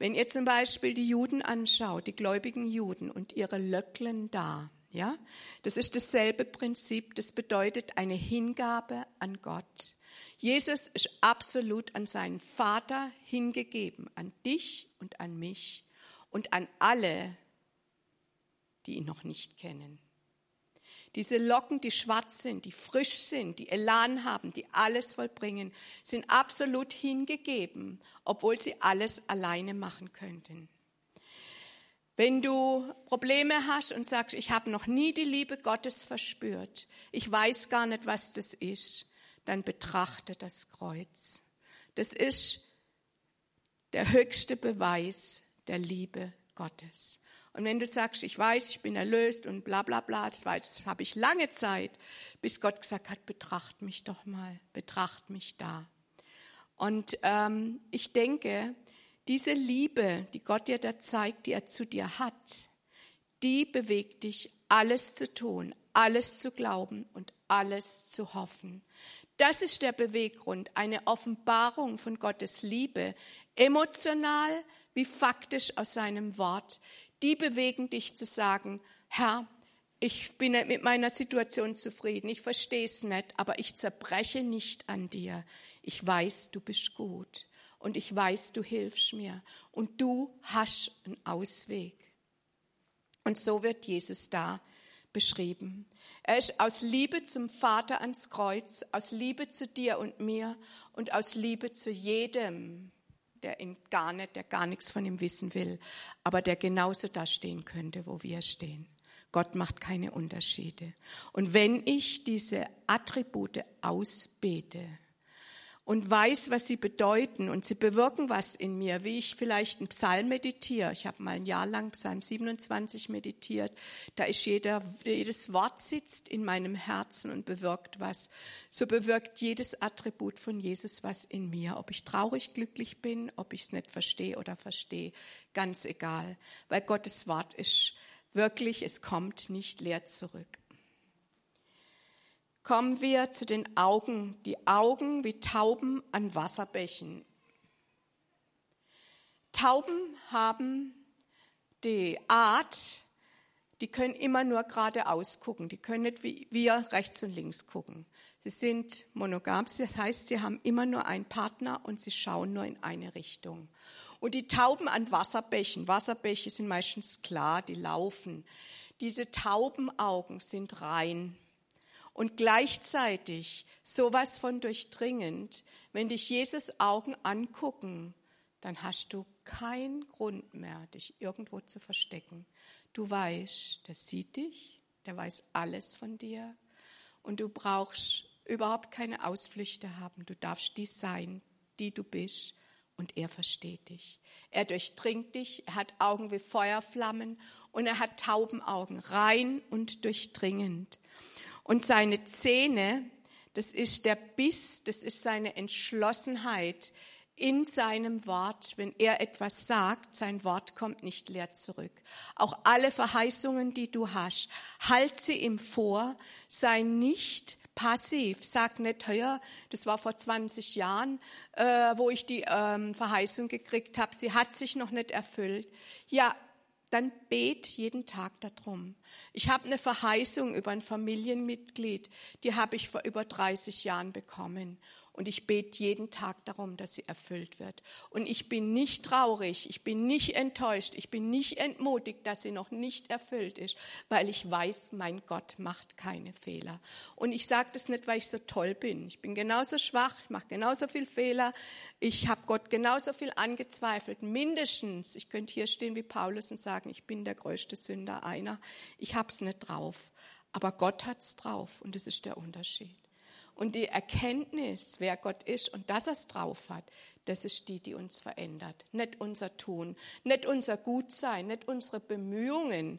Wenn ihr zum Beispiel die Juden anschaut, die gläubigen Juden und ihre Löcklen da, ja, das ist dasselbe Prinzip. Das bedeutet eine Hingabe an Gott. Jesus ist absolut an seinen Vater hingegeben, an dich und an mich und an alle, die ihn noch nicht kennen. Diese Locken, die schwarz sind, die frisch sind, die Elan haben, die alles vollbringen, sind absolut hingegeben, obwohl sie alles alleine machen könnten. Wenn du Probleme hast und sagst, ich habe noch nie die Liebe Gottes verspürt, ich weiß gar nicht, was das ist, dann betrachte das Kreuz. Das ist der höchste Beweis der Liebe Gottes. Und wenn du sagst, ich weiß, ich bin erlöst und bla bla bla, das, das habe ich lange Zeit, bis Gott gesagt hat, betracht mich doch mal, betracht mich da. Und ähm, ich denke, diese Liebe, die Gott dir da zeigt, die er zu dir hat, die bewegt dich, alles zu tun, alles zu glauben und alles zu hoffen. Das ist der Beweggrund, eine Offenbarung von Gottes Liebe, emotional wie faktisch aus seinem Wort, die bewegen dich zu sagen, Herr, ich bin mit meiner Situation zufrieden, ich verstehe es nicht, aber ich zerbreche nicht an dir. Ich weiß, du bist gut und ich weiß, du hilfst mir und du hast einen Ausweg. Und so wird Jesus da beschrieben. Er ist aus Liebe zum Vater ans Kreuz, aus Liebe zu dir und mir und aus Liebe zu jedem, der ihn gar nicht, der gar nichts von ihm wissen will, aber der genauso da stehen könnte, wo wir stehen. Gott macht keine Unterschiede. Und wenn ich diese Attribute ausbete, und weiß, was sie bedeuten und sie bewirken was in mir, wie ich vielleicht einen Psalm meditiere. Ich habe mal ein Jahr lang Psalm 27 meditiert. Da ist jeder, jedes Wort sitzt in meinem Herzen und bewirkt was. So bewirkt jedes Attribut von Jesus was in mir. Ob ich traurig, glücklich bin, ob ich es nicht verstehe oder verstehe, ganz egal. Weil Gottes Wort ist wirklich, es kommt nicht leer zurück kommen wir zu den Augen, die Augen wie Tauben an Wasserbächen. Tauben haben die Art, die können immer nur geradeaus gucken, die können nicht wie wir rechts und links gucken. Sie sind monogam, das heißt, sie haben immer nur einen Partner und sie schauen nur in eine Richtung. Und die Tauben an Wasserbächen, Wasserbäche sind meistens klar, die laufen. Diese Taubenaugen sind rein und gleichzeitig sowas von durchdringend, wenn dich Jesus Augen angucken, dann hast du keinen Grund mehr, dich irgendwo zu verstecken. Du weißt, der sieht dich, der weiß alles von dir und du brauchst überhaupt keine Ausflüchte haben. Du darfst die sein, die du bist und er versteht dich. Er durchdringt dich, er hat Augen wie Feuerflammen und er hat Taubenaugen, rein und durchdringend. Und seine Zähne, das ist der Biss, das ist seine Entschlossenheit in seinem Wort. Wenn er etwas sagt, sein Wort kommt nicht leer zurück. Auch alle Verheißungen, die du hast, halt sie ihm vor, sei nicht passiv. Sag nicht, hör, das war vor 20 Jahren, äh, wo ich die ähm, Verheißung gekriegt habe. Sie hat sich noch nicht erfüllt. Ja, dann bet jeden Tag darum. Ich habe eine Verheißung über ein Familienmitglied, die habe ich vor über 30 Jahren bekommen. Und ich bete jeden Tag darum, dass sie erfüllt wird. Und ich bin nicht traurig, ich bin nicht enttäuscht, ich bin nicht entmutigt, dass sie noch nicht erfüllt ist, weil ich weiß, mein Gott macht keine Fehler. Und ich sage das nicht, weil ich so toll bin. Ich bin genauso schwach, ich mache genauso viel Fehler. Ich habe Gott genauso viel angezweifelt. Mindestens, ich könnte hier stehen wie Paulus und sagen, ich bin der größte Sünder einer. Ich hab's nicht drauf. Aber Gott hat's drauf und das ist der Unterschied. Und die Erkenntnis, wer Gott ist und dass er es drauf hat, das ist die, die uns verändert. Nicht unser Tun, nicht unser Gutsein, nicht unsere Bemühungen,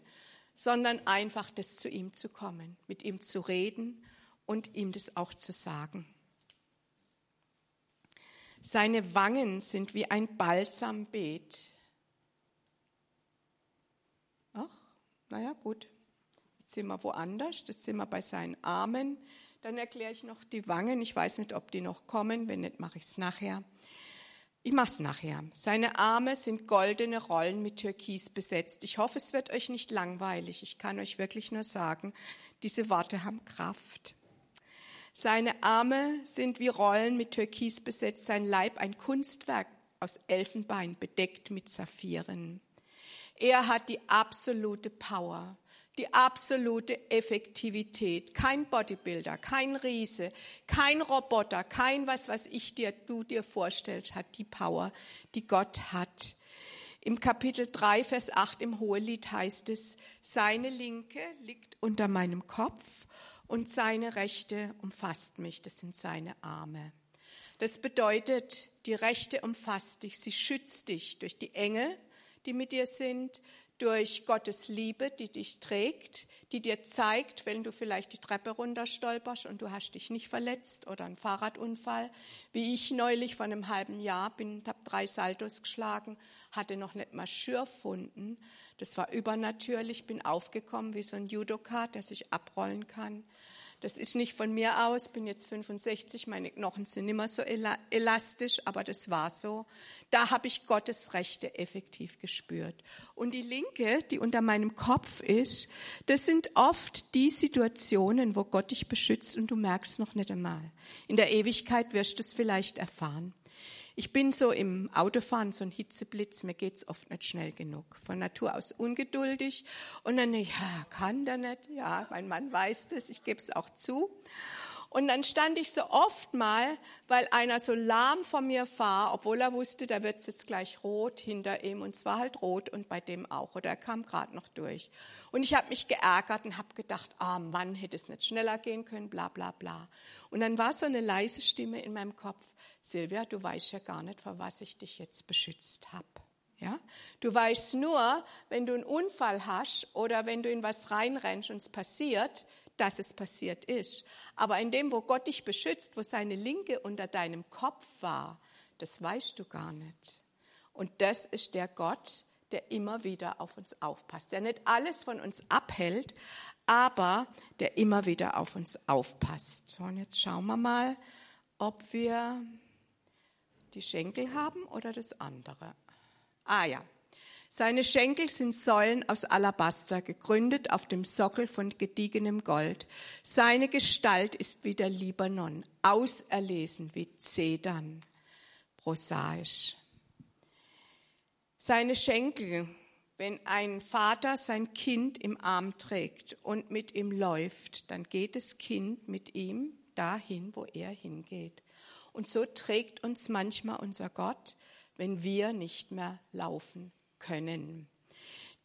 sondern einfach das zu ihm zu kommen, mit ihm zu reden und ihm das auch zu sagen. Seine Wangen sind wie ein Balsambeet. Ach, naja, gut. Jetzt sind wir woanders, jetzt sind wir bei seinen Armen Dann erkläre ich noch die Wangen. Ich weiß nicht, ob die noch kommen. Wenn nicht, mache ich es nachher. Ich mache es nachher. Seine Arme sind goldene Rollen mit Türkis besetzt. Ich hoffe, es wird euch nicht langweilig. Ich kann euch wirklich nur sagen, diese Worte haben Kraft. Seine Arme sind wie Rollen mit Türkis besetzt, sein Leib ein Kunstwerk aus Elfenbein bedeckt mit Saphiren. Er hat die absolute Power die absolute Effektivität. Kein Bodybuilder, kein Riese, kein Roboter, kein was, was ich dir, du dir vorstellst, hat die Power, die Gott hat. Im Kapitel 3, Vers 8 im Hohelied heißt es, seine Linke liegt unter meinem Kopf und seine Rechte umfasst mich. Das sind seine Arme. Das bedeutet, die Rechte umfasst dich, sie schützt dich durch die Engel, die mit dir sind, durch Gottes Liebe, die dich trägt, die dir zeigt, wenn du vielleicht die Treppe runterstolperst und du hast dich nicht verletzt oder einen Fahrradunfall, wie ich neulich vor einem halben Jahr bin, habe drei Saltos geschlagen, hatte noch nicht mal Schürfwunden. Das war übernatürlich, bin aufgekommen wie so ein Judoka, der sich abrollen kann. Das ist nicht von mir aus, bin jetzt 65, meine Knochen sind immer so elastisch, aber das war so. Da habe ich Gottes Rechte effektiv gespürt. Und die Linke, die unter meinem Kopf ist, das sind oft die Situationen, wo Gott dich beschützt und du merkst noch nicht einmal. In der Ewigkeit wirst du es vielleicht erfahren. Ich bin so im Autofahren so ein Hitzeblitz, mir geht's oft nicht schnell genug. Von Natur aus ungeduldig und dann, ja, kann der nicht, ja, mein Mann weiß das, ich gebe es auch zu. Und dann stand ich so oft mal, weil einer so lahm vor mir war, obwohl er wusste, da wird's jetzt gleich rot hinter ihm und zwar halt rot und bei dem auch oder er kam gerade noch durch. Und ich habe mich geärgert und habe gedacht, ah oh Mann, hätte es nicht schneller gehen können, bla bla bla. Und dann war so eine leise Stimme in meinem Kopf, Silvia, du weißt ja gar nicht, vor was ich dich jetzt beschützt habe. Ja? Du weißt nur, wenn du einen Unfall hast oder wenn du in was reinrennst und es passiert, dass es passiert ist. Aber in dem, wo Gott dich beschützt, wo seine Linke unter deinem Kopf war, das weißt du gar nicht. Und das ist der Gott, der immer wieder auf uns aufpasst, der nicht alles von uns abhält, aber der immer wieder auf uns aufpasst. So, und jetzt schauen wir mal, ob wir die Schenkel haben oder das andere. Ah ja. Seine Schenkel sind Säulen aus Alabaster, gegründet auf dem Sockel von gediegenem Gold. Seine Gestalt ist wie der Libanon, auserlesen wie Zedern, prosaisch. Seine Schenkel, wenn ein Vater sein Kind im Arm trägt und mit ihm läuft, dann geht das Kind mit ihm dahin, wo er hingeht. Und so trägt uns manchmal unser Gott, wenn wir nicht mehr laufen können.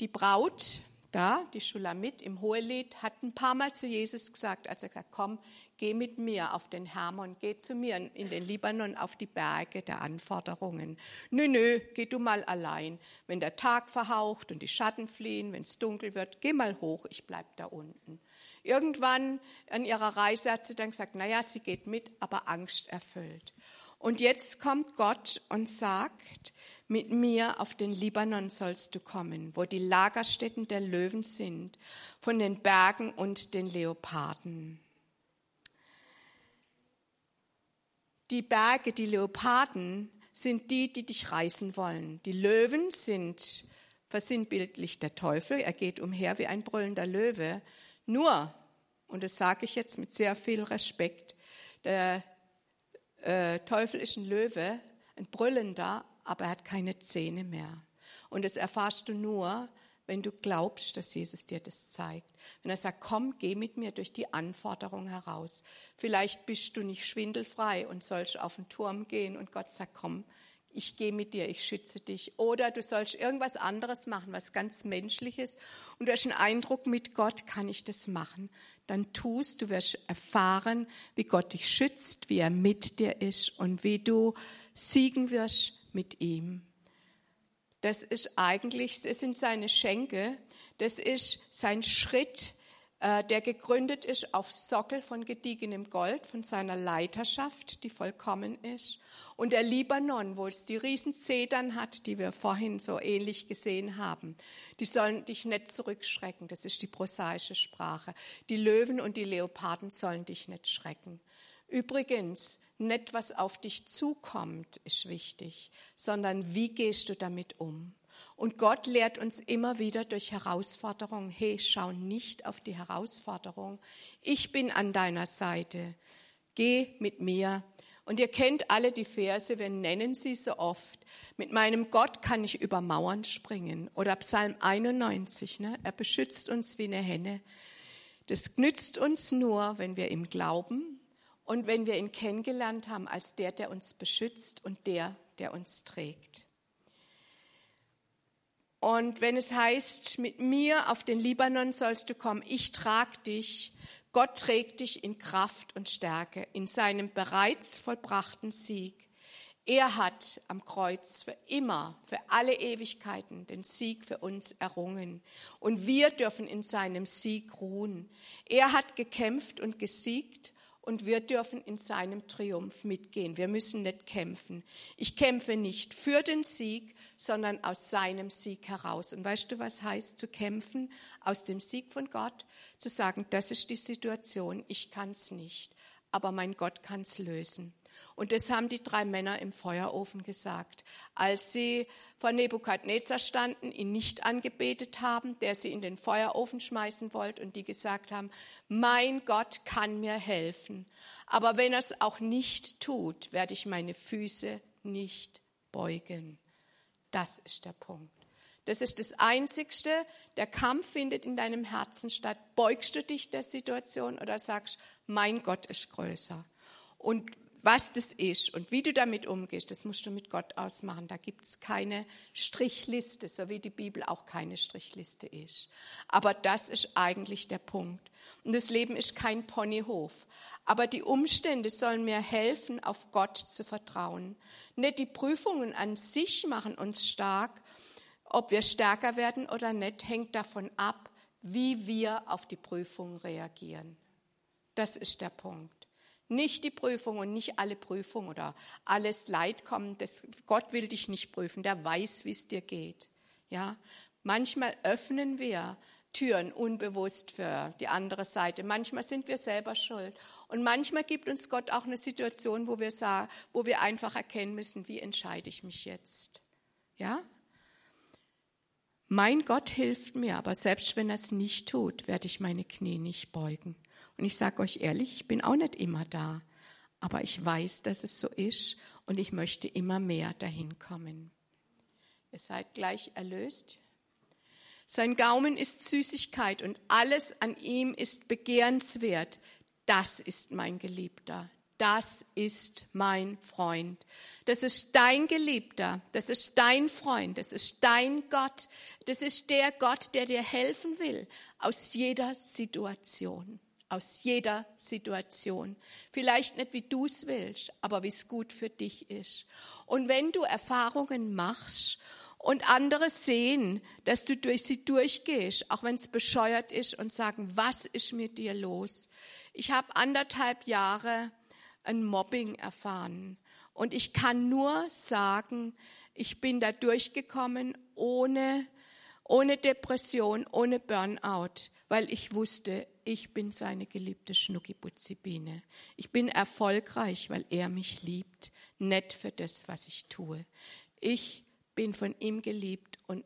Die Braut da, die Schulamit im Hohelied, hat ein paar Mal zu Jesus gesagt, als er gesagt, komm, geh mit mir auf den Hermon, geh zu mir in den Libanon auf die Berge der Anforderungen. Nö, nö, geh du mal allein. Wenn der Tag verhaucht und die Schatten fliehen, wenn es dunkel wird, geh mal hoch, ich bleib da unten. Irgendwann an ihrer Reise hat sie dann gesagt, naja, sie geht mit, aber Angst erfüllt. Und jetzt kommt Gott und sagt, mit mir auf den Libanon sollst du kommen, wo die Lagerstätten der Löwen sind, von den Bergen und den Leoparden. Die Berge, die Leoparden sind die, die dich reißen wollen. Die Löwen sind versinnbildlich der Teufel. Er geht umher wie ein brüllender Löwe. Nur, und das sage ich jetzt mit sehr viel Respekt, der äh, Teufel ist ein Löwe, ein brüllender, aber er hat keine Zähne mehr. Und das erfahrst du nur, wenn du glaubst, dass Jesus dir das zeigt. Wenn er sagt, komm, geh mit mir durch die Anforderung heraus. Vielleicht bist du nicht schwindelfrei und sollst auf den Turm gehen und Gott sagt, komm, ich gehe mit dir, ich schütze dich. Oder du sollst irgendwas anderes machen, was ganz Menschliches. Und du hast einen Eindruck, mit Gott kann ich das machen. Dann tust, du wirst erfahren, wie Gott dich schützt, wie er mit dir ist und wie du siegen wirst mit ihm. Das ist eigentlich, es sind seine Schenke, das ist sein Schritt, der gegründet ist auf Sockel von gediegenem Gold, von seiner Leiterschaft, die vollkommen ist. Und der Libanon, wo es die Riesenzedern hat, die wir vorhin so ähnlich gesehen haben, die sollen dich nicht zurückschrecken. Das ist die prosaische Sprache. Die Löwen und die Leoparden sollen dich nicht schrecken. Übrigens, nicht was auf dich zukommt, ist wichtig, sondern wie gehst du damit um? Und Gott lehrt uns immer wieder durch Herausforderungen, hey, schau nicht auf die Herausforderung. Ich bin an deiner Seite. Geh mit mir. Und ihr kennt alle die Verse, wir nennen sie so oft. Mit meinem Gott kann ich über Mauern springen. Oder Psalm 91, ne? er beschützt uns wie eine Henne. Das nützt uns nur, wenn wir ihm glauben und wenn wir ihn kennengelernt haben als der, der uns beschützt und der, der uns trägt. Und wenn es heißt, mit mir auf den Libanon sollst du kommen, ich trag dich, Gott trägt dich in Kraft und Stärke, in seinem bereits vollbrachten Sieg. Er hat am Kreuz für immer, für alle Ewigkeiten den Sieg für uns errungen. Und wir dürfen in seinem Sieg ruhen. Er hat gekämpft und gesiegt und wir dürfen in seinem Triumph mitgehen. Wir müssen nicht kämpfen. Ich kämpfe nicht für den Sieg, sondern aus seinem Sieg heraus. Und weißt du, was heißt zu kämpfen? Aus dem Sieg von Gott, zu sagen, das ist die Situation, ich kann es nicht, aber mein Gott kann es lösen. Und das haben die drei Männer im Feuerofen gesagt, als sie vor Nebukadnezar standen, ihn nicht angebetet haben, der sie in den Feuerofen schmeißen wollte und die gesagt haben, mein Gott kann mir helfen. Aber wenn er es auch nicht tut, werde ich meine Füße nicht beugen. Das ist der Punkt. Das ist das Einzigste. Der Kampf findet in deinem Herzen statt. Beugst du dich der Situation oder sagst, mein Gott ist größer? Und was das ist und wie du damit umgehst, das musst du mit Gott ausmachen. Da gibt es keine Strichliste, so wie die Bibel auch keine Strichliste ist. Aber das ist eigentlich der Punkt. Und das Leben ist kein Ponyhof. Aber die Umstände sollen mir helfen, auf Gott zu vertrauen. Nicht die Prüfungen an sich machen uns stark. Ob wir stärker werden oder nicht, hängt davon ab, wie wir auf die Prüfungen reagieren. Das ist der Punkt. Nicht die Prüfung und nicht alle Prüfungen oder alles Leid kommen. Das, Gott will dich nicht prüfen, der weiß, wie es dir geht. Ja, manchmal öffnen wir Türen unbewusst für die andere Seite. Manchmal sind wir selber schuld. Und manchmal gibt uns Gott auch eine Situation, wo wir sagen, wo wir einfach erkennen müssen, wie entscheide ich mich jetzt? Ja? Mein Gott hilft mir, aber selbst wenn er es nicht tut, werde ich meine Knie nicht beugen. Und ich sage euch ehrlich, ich bin auch nicht immer da, aber ich weiß, dass es so ist und ich möchte immer mehr dahin kommen. Ihr seid gleich erlöst. Sein Gaumen ist Süßigkeit und alles an ihm ist begehrenswert. Das ist mein Geliebter. Das ist mein Freund. Das ist dein Geliebter. Das ist dein Freund. Das ist dein Gott. Das ist der Gott, der dir helfen will aus jeder Situation aus jeder Situation. Vielleicht nicht, wie du es willst, aber wie es gut für dich ist. Und wenn du Erfahrungen machst und andere sehen, dass du durch sie durchgehst, auch wenn es bescheuert ist und sagen, was ist mit dir los? Ich habe anderthalb Jahre ein Mobbing erfahren und ich kann nur sagen, ich bin da durchgekommen ohne, ohne Depression, ohne Burnout, weil ich wusste, ich bin seine geliebte Schnuckibuzzi-Biene. Ich bin erfolgreich, weil er mich liebt, nicht für das, was ich tue. Ich bin von ihm geliebt und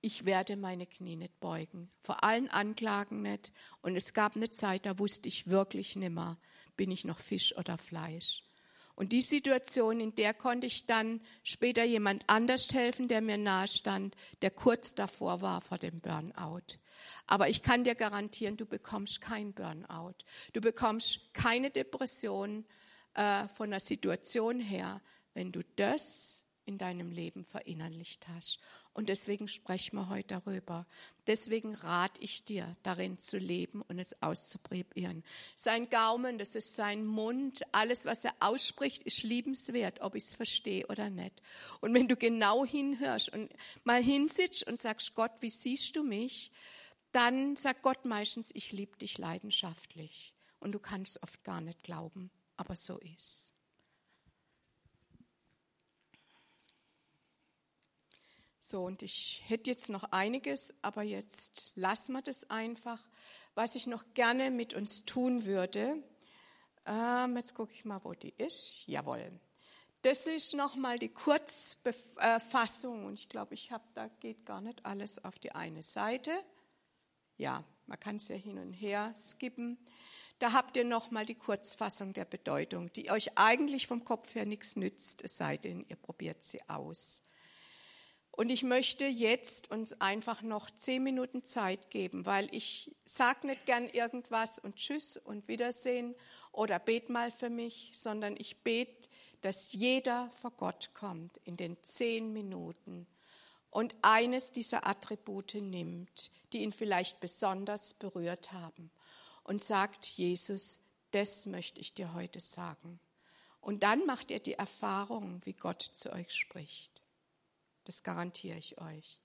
ich werde meine Knie nicht beugen. Vor allen Anklagen nicht. Und es gab eine Zeit, da wusste ich wirklich nimmer, bin ich noch Fisch oder Fleisch. Und die Situation, in der konnte ich dann später jemand anders helfen, der mir nahe stand, der kurz davor war vor dem Burnout. Aber ich kann dir garantieren, du bekommst kein Burnout. Du bekommst keine Depression äh, von der Situation her, wenn du das in deinem Leben verinnerlicht hast. Und deswegen sprechen wir heute darüber. Deswegen rate ich dir, darin zu leben und es auszuprobieren. Sein Gaumen, das ist sein Mund, alles, was er ausspricht, ist liebenswert, ob ich es verstehe oder nicht. Und wenn du genau hinhörst und mal hinsitzt und sagst, Gott, wie siehst du mich? dann sagt Gott meistens, ich liebe dich leidenschaftlich. Und du kannst oft gar nicht glauben, aber so ist. So, und ich hätte jetzt noch einiges, aber jetzt lassen wir das einfach. Was ich noch gerne mit uns tun würde, ähm, jetzt gucke ich mal, wo die ist. Jawohl. Das ist nochmal die Kurzfassung und ich glaube, ich habe, da geht gar nicht alles auf die eine Seite. Ja, man kann es ja hin und her skippen. Da habt ihr nochmal die Kurzfassung der Bedeutung, die euch eigentlich vom Kopf her nichts nützt, es sei denn, ihr probiert sie aus. Und ich möchte jetzt uns einfach noch zehn Minuten Zeit geben, weil ich sage nicht gern irgendwas und Tschüss und Wiedersehen oder bet mal für mich, sondern ich bete, dass jeder vor Gott kommt in den zehn Minuten und eines dieser Attribute nimmt, die ihn vielleicht besonders berührt haben und sagt, Jesus, das möchte ich dir heute sagen. Und dann macht ihr die Erfahrung, wie Gott zu euch spricht. Das garantiere ich euch.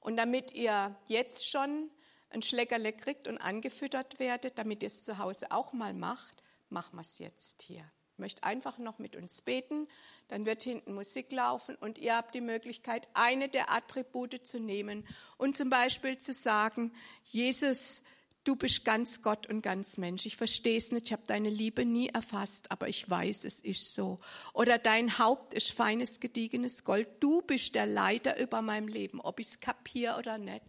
Und damit ihr jetzt schon ein Schleckerle kriegt und angefüttert werdet, damit ihr es zu Hause auch mal macht, machen wir es jetzt hier. Ich möchte einfach noch mit uns beten, dann wird hinten Musik laufen und ihr habt die Möglichkeit, eine der Attribute zu nehmen und zum Beispiel zu sagen, Jesus, du bist ganz Gott und ganz Mensch. Ich verstehe es nicht, ich habe deine Liebe nie erfasst, aber ich weiß, es ist so. Oder dein Haupt ist feines, gediegenes Gold. Du bist der Leiter über meinem Leben, ob ich es kapiere oder nicht.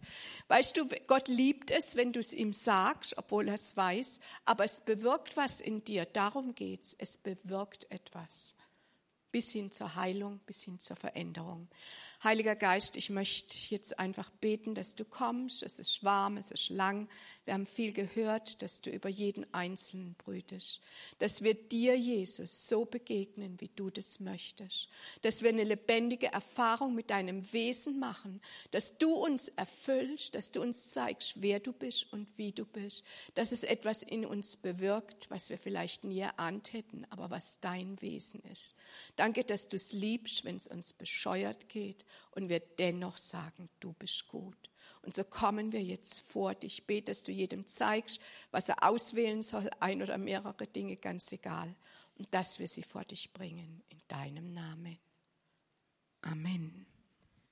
Weißt du, Gott liebt es, wenn du es ihm sagst, obwohl er es weiß, aber es bewirkt was in dir. Darum geht's. Es bewirkt etwas. Bis hin zur Heilung, bis hin zur Veränderung. Heiliger Geist, ich möchte jetzt einfach beten, dass du kommst. Es ist warm, es ist lang. Wir haben viel gehört, dass du über jeden Einzelnen brütest. Dass wir dir, Jesus, so begegnen, wie du das möchtest. Dass wir eine lebendige Erfahrung mit deinem Wesen machen. Dass du uns erfüllst, dass du uns zeigst, wer du bist und wie du bist. Dass es etwas in uns bewirkt, was wir vielleicht nie erahnt hätten, aber was dein Wesen ist. Danke, dass du es liebst, wenn es uns bescheuert geht und wir dennoch sagen, du bist gut. Und so kommen wir jetzt vor dich. Bete, dass du jedem zeigst, was er auswählen soll, ein oder mehrere Dinge, ganz egal. Und dass wir sie vor dich bringen, in deinem Namen. Amen.